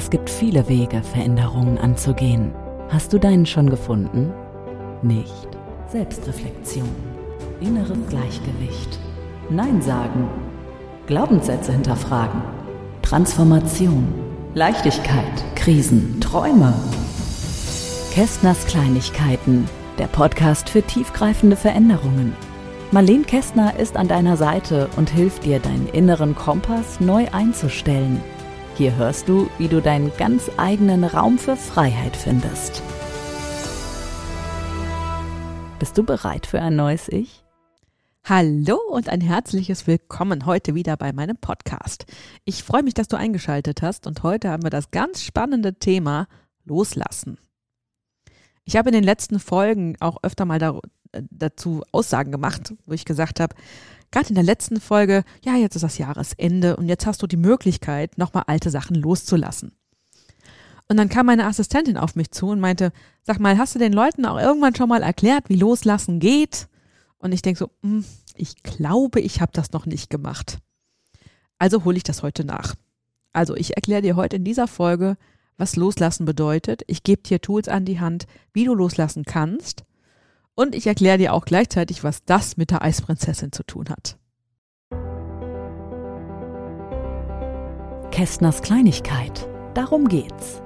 Es gibt viele Wege, Veränderungen anzugehen. Hast du deinen schon gefunden? Nicht. Selbstreflexion. Inneres Gleichgewicht. Nein sagen. Glaubenssätze hinterfragen. Transformation. Leichtigkeit. Krisen. Träume. Kästners Kleinigkeiten. Der Podcast für tiefgreifende Veränderungen. Marlene Kästner ist an deiner Seite und hilft dir, deinen inneren Kompass neu einzustellen. Hier hörst du, wie du deinen ganz eigenen Raum für Freiheit findest. Bist du bereit für ein neues Ich? Hallo und ein herzliches Willkommen heute wieder bei meinem Podcast. Ich freue mich, dass du eingeschaltet hast und heute haben wir das ganz spannende Thema Loslassen. Ich habe in den letzten Folgen auch öfter mal dazu Aussagen gemacht, wo ich gesagt habe, gerade in der letzten Folge, ja, jetzt ist das Jahresende und jetzt hast du die Möglichkeit, nochmal alte Sachen loszulassen. Und dann kam meine Assistentin auf mich zu und meinte, sag mal, hast du den Leuten auch irgendwann schon mal erklärt, wie loslassen geht? Und ich denke so, hm, ich glaube, ich habe das noch nicht gemacht. Also hole ich das heute nach. Also ich erkläre dir heute in dieser Folge, was loslassen bedeutet. Ich gebe dir Tools an die Hand, wie du loslassen kannst. Und ich erkläre dir auch gleichzeitig, was das mit der Eisprinzessin zu tun hat. Kästners Kleinigkeit. Darum geht's.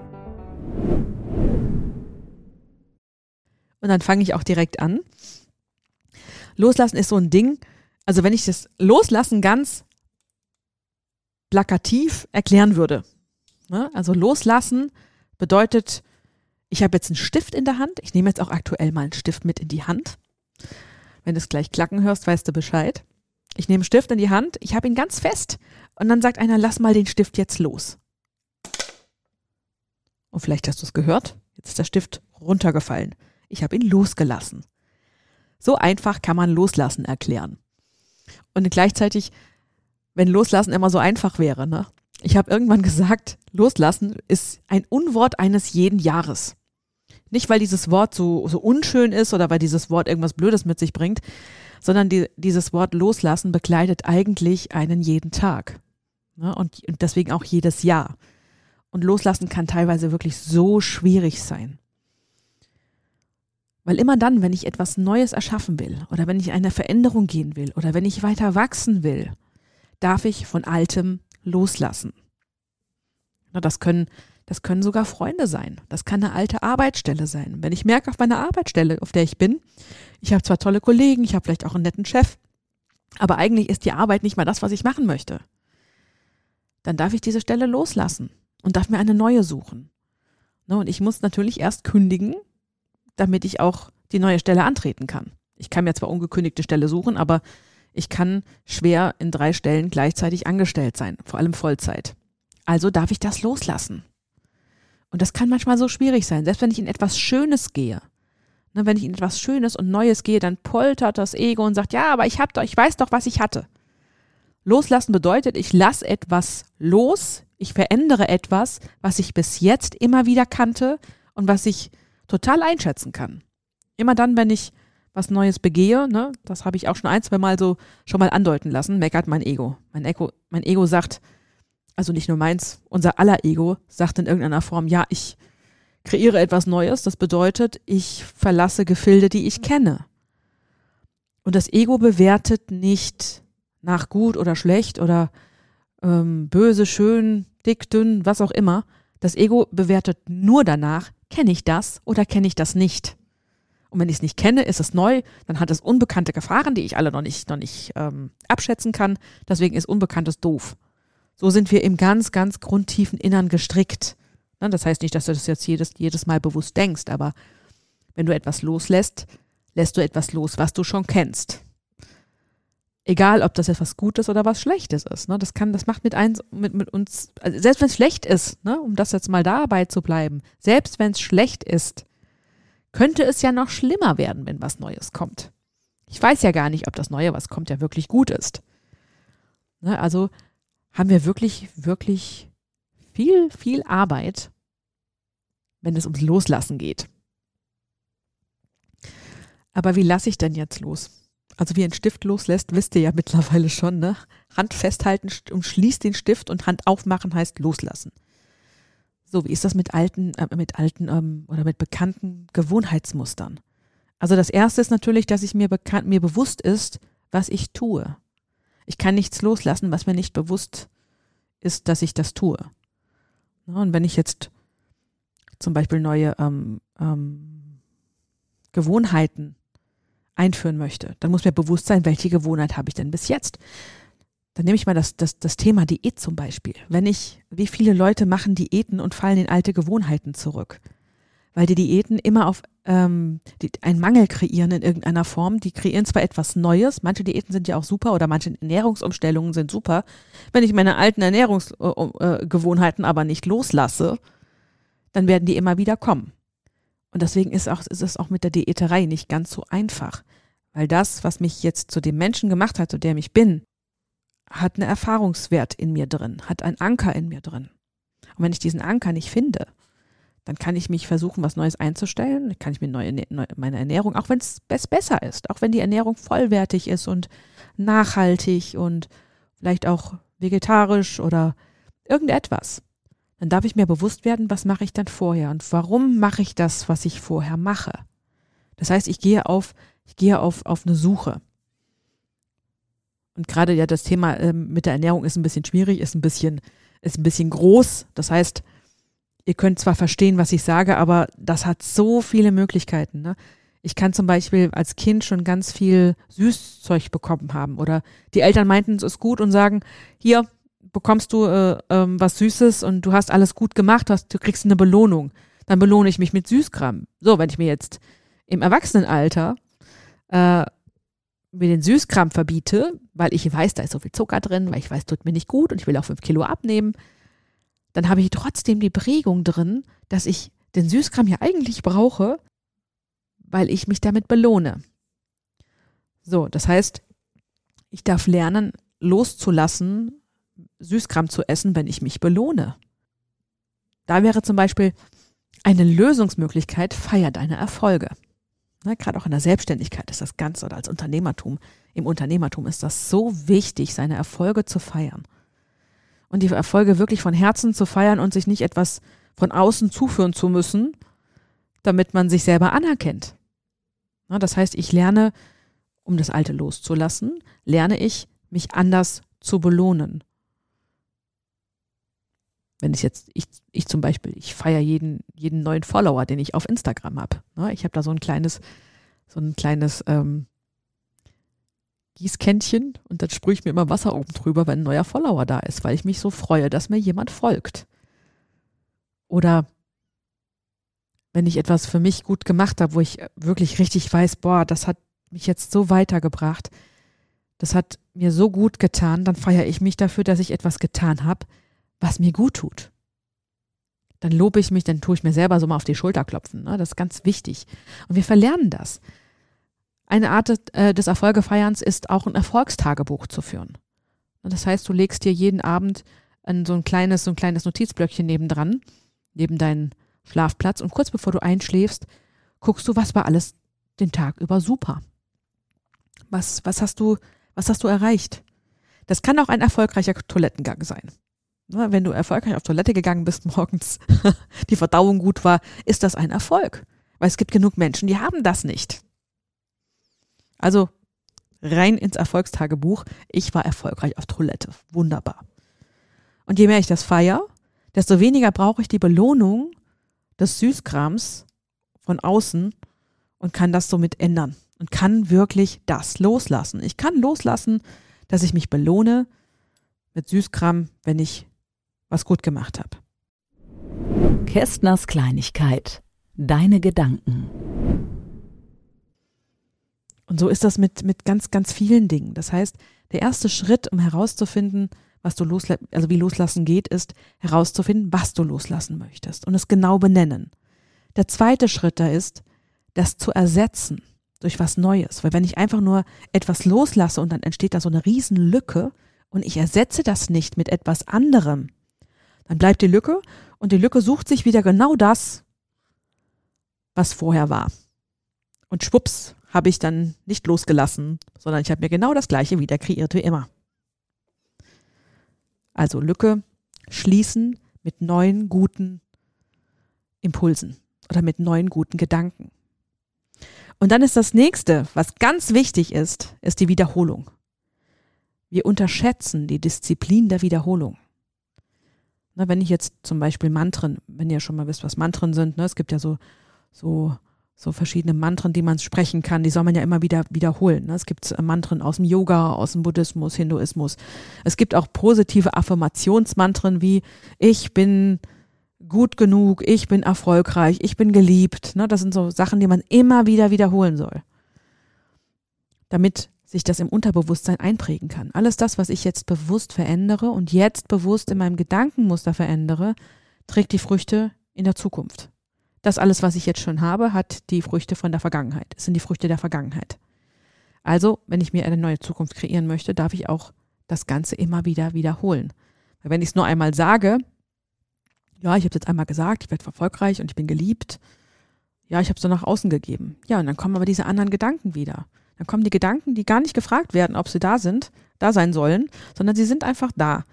Und dann fange ich auch direkt an. Loslassen ist so ein Ding. Also wenn ich das Loslassen ganz plakativ erklären würde. Ne? Also Loslassen bedeutet ich habe jetzt einen Stift in der Hand. Ich nehme jetzt auch aktuell mal einen Stift mit in die Hand. Wenn du es gleich klacken hörst, weißt du Bescheid. Ich nehme einen Stift in die Hand, ich habe ihn ganz fest und dann sagt einer, lass mal den Stift jetzt los. Und vielleicht hast du es gehört, jetzt ist der Stift runtergefallen. Ich habe ihn losgelassen. So einfach kann man Loslassen erklären. Und gleichzeitig, wenn Loslassen immer so einfach wäre, ne? Ich habe irgendwann gesagt, Loslassen ist ein Unwort eines jeden Jahres. Nicht, weil dieses Wort so, so unschön ist oder weil dieses Wort irgendwas Blödes mit sich bringt, sondern die, dieses Wort loslassen begleitet eigentlich einen jeden Tag. Ne? Und, und deswegen auch jedes Jahr. Und loslassen kann teilweise wirklich so schwierig sein. Weil immer dann, wenn ich etwas Neues erschaffen will oder wenn ich eine Veränderung gehen will oder wenn ich weiter wachsen will, darf ich von Altem loslassen. Das können das können sogar Freunde sein. Das kann eine alte Arbeitsstelle sein. Wenn ich merke auf meiner Arbeitsstelle, auf der ich bin, ich habe zwar tolle Kollegen, ich habe vielleicht auch einen netten Chef, aber eigentlich ist die Arbeit nicht mal das, was ich machen möchte. Dann darf ich diese Stelle loslassen und darf mir eine neue suchen. Ne, und ich muss natürlich erst kündigen, damit ich auch die neue Stelle antreten kann. Ich kann mir zwar ungekündigte Stelle suchen, aber ich kann schwer in drei Stellen gleichzeitig angestellt sein, vor allem Vollzeit. Also darf ich das loslassen. Und das kann manchmal so schwierig sein, selbst wenn ich in etwas Schönes gehe. Ne, wenn ich in etwas Schönes und Neues gehe, dann poltert das Ego und sagt, ja, aber ich hab doch, ich weiß doch, was ich hatte. Loslassen bedeutet, ich lasse etwas los, ich verändere etwas, was ich bis jetzt immer wieder kannte und was ich total einschätzen kann. Immer dann, wenn ich was Neues begehe, ne, das habe ich auch schon ein, zwei Mal so schon mal andeuten lassen, meckert mein Ego. Mein Ego, mein Ego sagt, also nicht nur meins, unser aller Ego sagt in irgendeiner Form, ja, ich kreiere etwas Neues. Das bedeutet, ich verlasse Gefilde, die ich kenne. Und das Ego bewertet nicht nach gut oder schlecht oder ähm, böse, schön, dick, dünn, was auch immer. Das Ego bewertet nur danach, kenne ich das oder kenne ich das nicht. Und wenn ich es nicht kenne, ist es neu, dann hat es unbekannte Gefahren, die ich alle noch nicht, noch nicht ähm, abschätzen kann. Deswegen ist Unbekanntes doof. So sind wir im ganz, ganz grundtiefen Innern gestrickt. Das heißt nicht, dass du das jetzt jedes, jedes Mal bewusst denkst, aber wenn du etwas loslässt, lässt du etwas los, was du schon kennst. Egal, ob das etwas Gutes oder was Schlechtes ist. Ne? Das kann, das macht mit, eins, mit, mit uns, also selbst wenn es schlecht ist, ne? um das jetzt mal dabei zu bleiben, selbst wenn es schlecht ist, könnte es ja noch schlimmer werden, wenn was Neues kommt. Ich weiß ja gar nicht, ob das Neue, was kommt, ja wirklich gut ist. Ne? Also haben wir wirklich, wirklich viel, viel Arbeit, wenn es ums Loslassen geht. Aber wie lasse ich denn jetzt los? Also wie ein Stift loslässt, wisst ihr ja mittlerweile schon, ne? Hand festhalten und schließt den Stift und Hand aufmachen heißt loslassen. So, wie ist das mit alten, äh, mit alten ähm, oder mit bekannten Gewohnheitsmustern? Also das erste ist natürlich, dass ich mir bekannt, mir bewusst ist, was ich tue. Ich kann nichts loslassen, was mir nicht bewusst ist, dass ich das tue. Und wenn ich jetzt zum Beispiel neue ähm, ähm, Gewohnheiten einführen möchte, dann muss mir bewusst sein, welche Gewohnheit habe ich denn bis jetzt. Dann nehme ich mal das, das, das Thema Diät zum Beispiel. Wenn ich, wie viele Leute machen Diäten und fallen in alte Gewohnheiten zurück? Weil die Diäten immer auf ähm, die, einen Mangel kreieren in irgendeiner Form. Die kreieren zwar etwas Neues, manche Diäten sind ja auch super oder manche Ernährungsumstellungen sind super. Wenn ich meine alten Ernährungsgewohnheiten aber nicht loslasse, dann werden die immer wieder kommen. Und deswegen ist, auch, ist es auch mit der Diäterei nicht ganz so einfach. Weil das, was mich jetzt zu dem Menschen gemacht hat, zu dem ich bin, hat einen Erfahrungswert in mir drin, hat einen Anker in mir drin. Und wenn ich diesen Anker nicht finde, dann kann ich mich versuchen, was Neues einzustellen. Dann kann ich mir neue, neue, meine Ernährung, auch wenn es besser ist, auch wenn die Ernährung vollwertig ist und nachhaltig und vielleicht auch vegetarisch oder irgendetwas, dann darf ich mir bewusst werden, was mache ich dann vorher und warum mache ich das, was ich vorher mache. Das heißt, ich gehe auf, ich gehe auf, auf eine Suche. Und gerade ja das Thema ähm, mit der Ernährung ist ein bisschen schwierig, ist ein bisschen, ist ein bisschen groß. Das heißt, ihr könnt zwar verstehen, was ich sage, aber das hat so viele Möglichkeiten. Ne? Ich kann zum Beispiel als Kind schon ganz viel Süßzeug bekommen haben oder die Eltern meinten, es ist gut und sagen, hier bekommst du äh, ähm, was Süßes und du hast alles gut gemacht, hast, du kriegst eine Belohnung. Dann belohne ich mich mit Süßkram. So, wenn ich mir jetzt im Erwachsenenalter äh, mir den Süßkram verbiete, weil ich weiß, da ist so viel Zucker drin, weil ich weiß, tut mir nicht gut und ich will auch fünf Kilo abnehmen, dann habe ich trotzdem die Prägung drin, dass ich den Süßkram ja eigentlich brauche, weil ich mich damit belohne. So, das heißt, ich darf lernen, loszulassen, Süßkram zu essen, wenn ich mich belohne. Da wäre zum Beispiel eine Lösungsmöglichkeit, feier deine Erfolge. Ne, Gerade auch in der Selbstständigkeit ist das ganz oder als Unternehmertum. Im Unternehmertum ist das so wichtig, seine Erfolge zu feiern und die Erfolge wirklich von Herzen zu feiern und sich nicht etwas von außen zuführen zu müssen, damit man sich selber anerkennt. das heißt, ich lerne, um das Alte loszulassen, lerne ich, mich anders zu belohnen. Wenn ich jetzt, ich, ich zum Beispiel, ich feiere jeden, jeden neuen Follower, den ich auf Instagram habe. Ich habe da so ein kleines, so ein kleines ähm, Gießkännchen und dann sprühe ich mir immer Wasser oben drüber, wenn ein neuer Follower da ist, weil ich mich so freue, dass mir jemand folgt. Oder wenn ich etwas für mich gut gemacht habe, wo ich wirklich richtig weiß, boah, das hat mich jetzt so weitergebracht, das hat mir so gut getan, dann feiere ich mich dafür, dass ich etwas getan habe, was mir gut tut. Dann lobe ich mich, dann tue ich mir selber so mal auf die Schulter klopfen. Ne? Das ist ganz wichtig. Und wir verlernen das. Eine Art äh, des Erfolgefeierns ist auch ein Erfolgstagebuch zu führen. Das heißt, du legst dir jeden Abend ein, so ein kleines, so ein kleines Notizblöckchen nebendran, neben deinen Schlafplatz und kurz bevor du einschläfst, guckst du, was war alles den Tag über super. Was, was hast du, was hast du erreicht? Das kann auch ein erfolgreicher Toilettengang sein. Wenn du erfolgreich auf Toilette gegangen bist morgens, die Verdauung gut war, ist das ein Erfolg. Weil es gibt genug Menschen, die haben das nicht. Also rein ins Erfolgstagebuch. Ich war erfolgreich auf Toilette. Wunderbar. Und je mehr ich das feiere, desto weniger brauche ich die Belohnung des Süßkrams von außen und kann das somit ändern und kann wirklich das loslassen. Ich kann loslassen, dass ich mich belohne mit Süßkram, wenn ich was gut gemacht habe. Kästners Kleinigkeit. Deine Gedanken. Und so ist das mit, mit ganz, ganz vielen Dingen. Das heißt, der erste Schritt, um herauszufinden, was du loslassen, also wie loslassen geht, ist herauszufinden, was du loslassen möchtest und es genau benennen. Der zweite Schritt da ist, das zu ersetzen durch was Neues. Weil wenn ich einfach nur etwas loslasse und dann entsteht da so eine Riesenlücke und ich ersetze das nicht mit etwas anderem, dann bleibt die Lücke und die Lücke sucht sich wieder genau das, was vorher war. Und schwupps habe ich dann nicht losgelassen, sondern ich habe mir genau das gleiche wieder kreiert wie immer. Also Lücke schließen mit neuen, guten Impulsen oder mit neuen guten Gedanken. Und dann ist das nächste, was ganz wichtig ist, ist die Wiederholung. Wir unterschätzen die Disziplin der Wiederholung. Na, wenn ich jetzt zum Beispiel Mantren, wenn ihr schon mal wisst, was Mantren sind, ne, es gibt ja so, so, so verschiedene Mantren, die man sprechen kann, die soll man ja immer wieder wiederholen. Ne? Es gibt äh, Mantren aus dem Yoga, aus dem Buddhismus, Hinduismus. Es gibt auch positive Affirmationsmantren wie ich bin gut genug, ich bin erfolgreich, ich bin geliebt. Ne? Das sind so Sachen, die man immer wieder wiederholen soll. Damit sich das im Unterbewusstsein einprägen kann. Alles das, was ich jetzt bewusst verändere und jetzt bewusst in meinem Gedankenmuster verändere, trägt die Früchte in der Zukunft. Das alles, was ich jetzt schon habe, hat die Früchte von der Vergangenheit. Es sind die Früchte der Vergangenheit. Also, wenn ich mir eine neue Zukunft kreieren möchte, darf ich auch das Ganze immer wieder wiederholen. Weil wenn ich es nur einmal sage, ja, ich habe es jetzt einmal gesagt, ich werde erfolgreich und ich bin geliebt. Ja, ich habe es so nach außen gegeben. Ja, und dann kommen aber diese anderen Gedanken wieder. Dann kommen die Gedanken, die gar nicht gefragt werden, ob sie da sind, da sein sollen, sondern sie sind einfach da.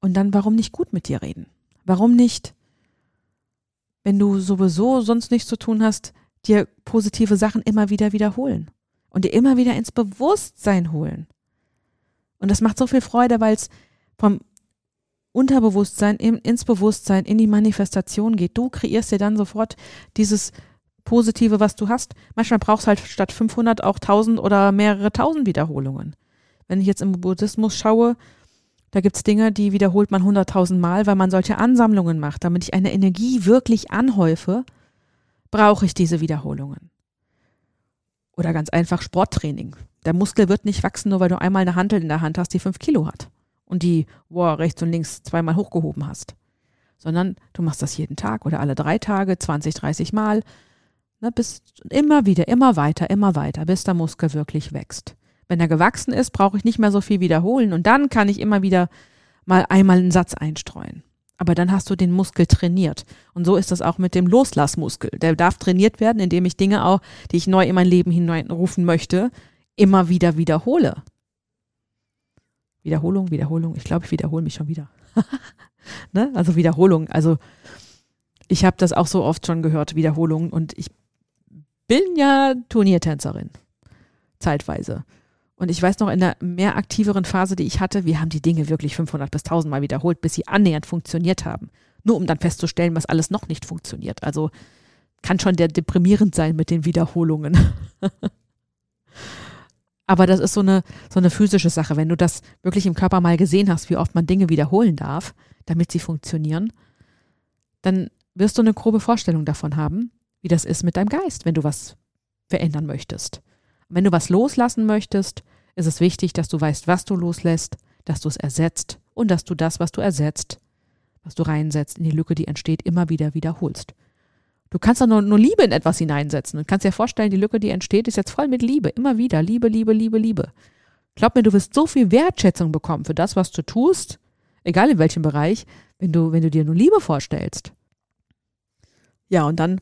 Und dann, warum nicht gut mit dir reden? Warum nicht, wenn du sowieso sonst nichts zu tun hast, dir positive Sachen immer wieder wiederholen und dir immer wieder ins Bewusstsein holen? Und das macht so viel Freude, weil es vom Unterbewusstsein in, ins Bewusstsein, in die Manifestation geht. Du kreierst dir dann sofort dieses Positive, was du hast. Manchmal brauchst du halt statt 500 auch 1000 oder mehrere tausend Wiederholungen. Wenn ich jetzt im Buddhismus schaue, da gibt's Dinge, die wiederholt man 100.000 Mal, weil man solche Ansammlungen macht. Damit ich eine Energie wirklich anhäufe, brauche ich diese Wiederholungen. Oder ganz einfach Sporttraining. Der Muskel wird nicht wachsen, nur weil du einmal eine Hantel in der Hand hast, die fünf Kilo hat und die wow, rechts und links zweimal hochgehoben hast. Sondern du machst das jeden Tag oder alle drei Tage, 20, 30 Mal, ne, bis immer wieder, immer weiter, immer weiter, bis der Muskel wirklich wächst. Wenn er gewachsen ist, brauche ich nicht mehr so viel wiederholen und dann kann ich immer wieder mal einmal einen Satz einstreuen. Aber dann hast du den Muskel trainiert. Und so ist das auch mit dem Loslassmuskel. Der darf trainiert werden, indem ich Dinge auch, die ich neu in mein Leben hineinrufen möchte, immer wieder wiederhole. Wiederholung, Wiederholung. Ich glaube, ich wiederhole mich schon wieder. ne? Also Wiederholung. Also ich habe das auch so oft schon gehört, Wiederholung. Und ich bin ja Turniertänzerin. Zeitweise. Und ich weiß noch, in der mehr aktiveren Phase, die ich hatte, wir haben die Dinge wirklich 500 bis 1000 Mal wiederholt, bis sie annähernd funktioniert haben. Nur um dann festzustellen, was alles noch nicht funktioniert. Also kann schon der deprimierend sein mit den Wiederholungen. Aber das ist so eine, so eine physische Sache. Wenn du das wirklich im Körper mal gesehen hast, wie oft man Dinge wiederholen darf, damit sie funktionieren, dann wirst du eine grobe Vorstellung davon haben, wie das ist mit deinem Geist, wenn du was verändern möchtest. Und wenn du was loslassen möchtest, ist es wichtig, dass du weißt, was du loslässt, dass du es ersetzt und dass du das, was du ersetzt, was du reinsetzt in die Lücke, die entsteht, immer wieder wiederholst. Du kannst da nur, nur Liebe in etwas hineinsetzen und kannst dir vorstellen, die Lücke, die entsteht, ist jetzt voll mit Liebe. Immer wieder. Liebe, Liebe, Liebe, Liebe. Glaub mir, du wirst so viel Wertschätzung bekommen für das, was du tust, egal in welchem Bereich, wenn du, wenn du dir nur Liebe vorstellst. Ja, und dann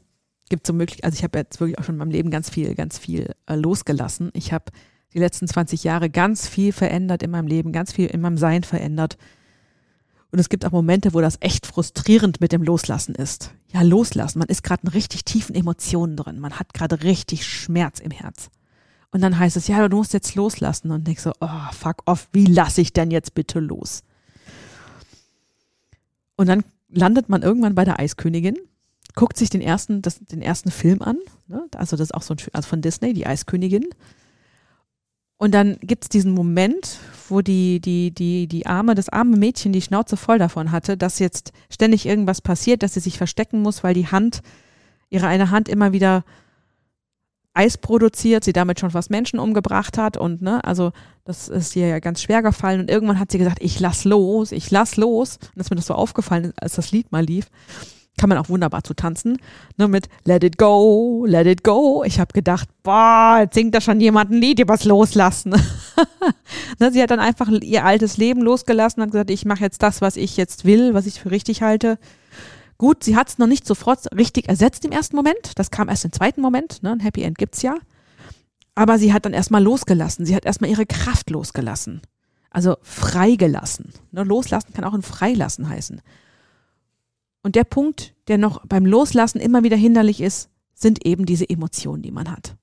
gibt so möglich, also ich habe jetzt wirklich auch schon in meinem Leben ganz viel, ganz viel äh, losgelassen. Ich habe die letzten 20 Jahre ganz viel verändert in meinem Leben, ganz viel in meinem Sein verändert. Und es gibt auch Momente, wo das echt frustrierend mit dem Loslassen ist. Ja, loslassen. Man ist gerade in richtig tiefen Emotionen drin. Man hat gerade richtig Schmerz im Herz. Und dann heißt es, ja, du musst jetzt loslassen. Und denkst so, oh, fuck off, wie lasse ich denn jetzt bitte los? Und dann landet man irgendwann bei der Eiskönigin, guckt sich den ersten, das, den ersten Film an. Ne? Also das ist auch so ein, also von Disney, die Eiskönigin. Und dann gibt es diesen Moment, wo die, die, die, die arme, das arme Mädchen die Schnauze voll davon hatte, dass jetzt ständig irgendwas passiert, dass sie sich verstecken muss, weil die Hand, ihre eine Hand immer wieder Eis produziert, sie damit schon fast Menschen umgebracht hat und ne, also das ist ihr ja ganz schwer gefallen und irgendwann hat sie gesagt, ich lass los, ich lass los und ist mir das so aufgefallen, als das Lied mal lief kann man auch wunderbar zu tanzen, ne, mit Let it go, let it go. Ich habe gedacht, boah, jetzt singt da schon jemand ein Lied übers Loslassen. ne, sie hat dann einfach ihr altes Leben losgelassen und gesagt, ich mache jetzt das, was ich jetzt will, was ich für richtig halte. Gut, sie hat es noch nicht sofort richtig ersetzt im ersten Moment. Das kam erst im zweiten Moment. Ne? Ein Happy End gibt's ja. Aber sie hat dann erstmal losgelassen. Sie hat erstmal ihre Kraft losgelassen. Also freigelassen. Ne? Loslassen kann auch ein Freilassen heißen. Und der Punkt, der noch beim Loslassen immer wieder hinderlich ist, sind eben diese Emotionen, die man hat.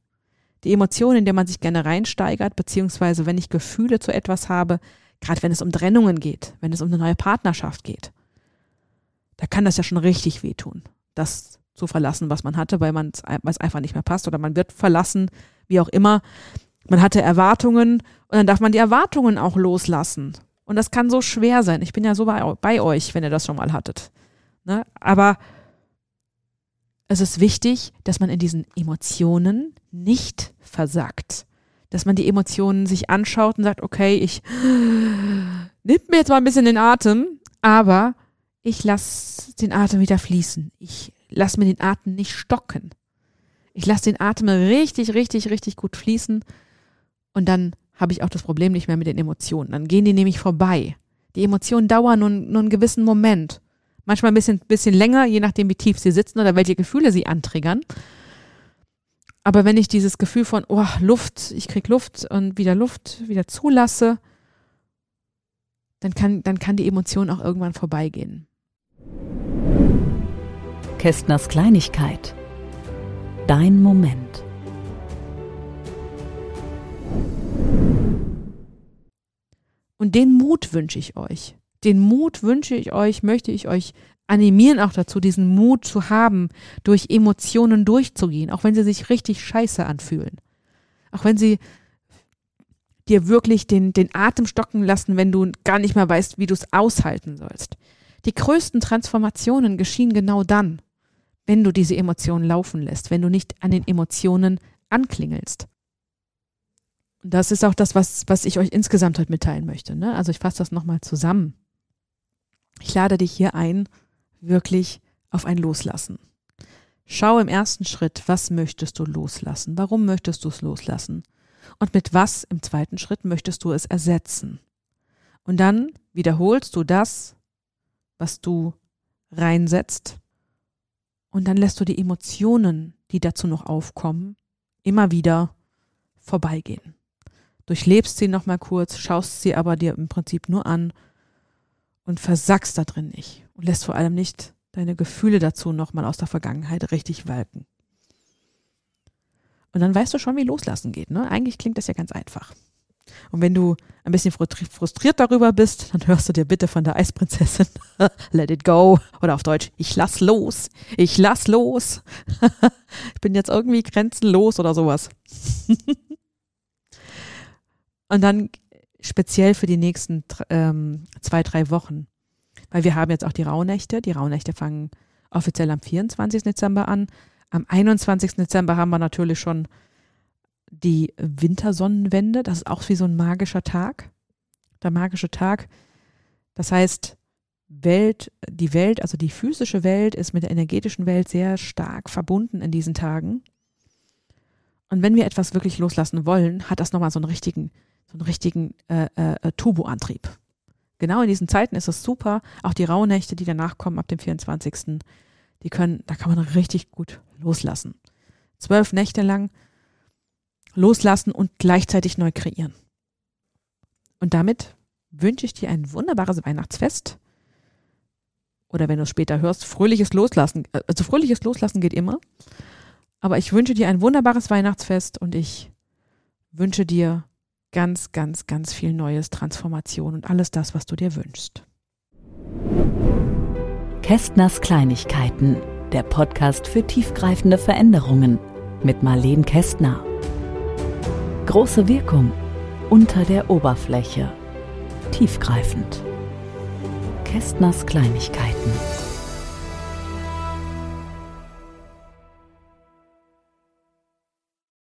Die Emotionen, in der man sich gerne reinsteigert, beziehungsweise wenn ich Gefühle zu etwas habe, gerade wenn es um Trennungen geht, wenn es um eine neue Partnerschaft geht, da kann das ja schon richtig wehtun, das zu verlassen, was man hatte, weil man es einfach nicht mehr passt oder man wird verlassen, wie auch immer. Man hatte Erwartungen und dann darf man die Erwartungen auch loslassen. Und das kann so schwer sein. Ich bin ja so bei, bei euch, wenn ihr das schon mal hattet. Ne? Aber es ist wichtig, dass man in diesen Emotionen nicht versagt. Dass man die Emotionen sich anschaut und sagt, okay, ich nimm mir jetzt mal ein bisschen den Atem, aber ich lasse den Atem wieder fließen. Ich lasse mir den Atem nicht stocken. Ich lasse den Atem richtig, richtig, richtig gut fließen und dann habe ich auch das Problem nicht mehr mit den Emotionen. Dann gehen die nämlich vorbei. Die Emotionen dauern nur, nur einen gewissen Moment. Manchmal ein bisschen, bisschen länger, je nachdem, wie tief sie sitzen oder welche Gefühle sie antriggern. Aber wenn ich dieses Gefühl von, oh, Luft, ich krieg Luft und wieder Luft wieder zulasse, dann kann, dann kann die Emotion auch irgendwann vorbeigehen. Kästners Kleinigkeit. Dein Moment. Und den Mut wünsche ich euch den Mut wünsche ich euch, möchte ich euch animieren auch dazu, diesen Mut zu haben, durch Emotionen durchzugehen, auch wenn sie sich richtig scheiße anfühlen. Auch wenn sie dir wirklich den, den Atem stocken lassen, wenn du gar nicht mehr weißt, wie du es aushalten sollst. Die größten Transformationen geschehen genau dann, wenn du diese Emotionen laufen lässt, wenn du nicht an den Emotionen anklingelst. Und das ist auch das, was, was ich euch insgesamt heute mitteilen möchte. Ne? Also ich fasse das nochmal zusammen. Ich lade dich hier ein, wirklich auf ein Loslassen. Schau im ersten Schritt, was möchtest du loslassen? Warum möchtest du es loslassen? Und mit was im zweiten Schritt möchtest du es ersetzen? Und dann wiederholst du das, was du reinsetzt. Und dann lässt du die Emotionen, die dazu noch aufkommen, immer wieder vorbeigehen. Durchlebst sie nochmal kurz, schaust sie aber dir im Prinzip nur an und versackst da drin nicht und lässt vor allem nicht deine Gefühle dazu nochmal aus der Vergangenheit richtig walken. Und dann weißt du schon, wie loslassen geht. Ne? Eigentlich klingt das ja ganz einfach. Und wenn du ein bisschen frustriert darüber bist, dann hörst du dir bitte von der Eisprinzessin Let it go oder auf Deutsch Ich lass los. Ich lass los. ich bin jetzt irgendwie grenzenlos oder sowas. Und dann speziell für die nächsten ähm, zwei, drei Wochen. Weil wir haben jetzt auch die Rauhnächte. Die Rauhnächte fangen offiziell am 24. Dezember an. Am 21. Dezember haben wir natürlich schon die Wintersonnenwende. Das ist auch wie so ein magischer Tag. Der magische Tag. Das heißt, Welt, die Welt, also die physische Welt ist mit der energetischen Welt sehr stark verbunden in diesen Tagen. Und wenn wir etwas wirklich loslassen wollen, hat das nochmal so einen richtigen so einen richtigen äh, äh, äh, Turboantrieb. Genau in diesen Zeiten ist es super. Auch die Rauhnächte, die danach kommen ab dem 24. Die können, da kann man richtig gut loslassen. Zwölf Nächte lang loslassen und gleichzeitig neu kreieren. Und damit wünsche ich dir ein wunderbares Weihnachtsfest. Oder wenn du es später hörst, fröhliches Loslassen. Also fröhliches Loslassen geht immer. Aber ich wünsche dir ein wunderbares Weihnachtsfest und ich wünsche dir ganz, ganz, ganz viel Neues, Transformation und alles das, was du dir wünschst. Kästners Kleinigkeiten, der Podcast für tiefgreifende Veränderungen mit Marlene Kästner. Große Wirkung unter der Oberfläche. Tiefgreifend. Kästners Kleinigkeiten.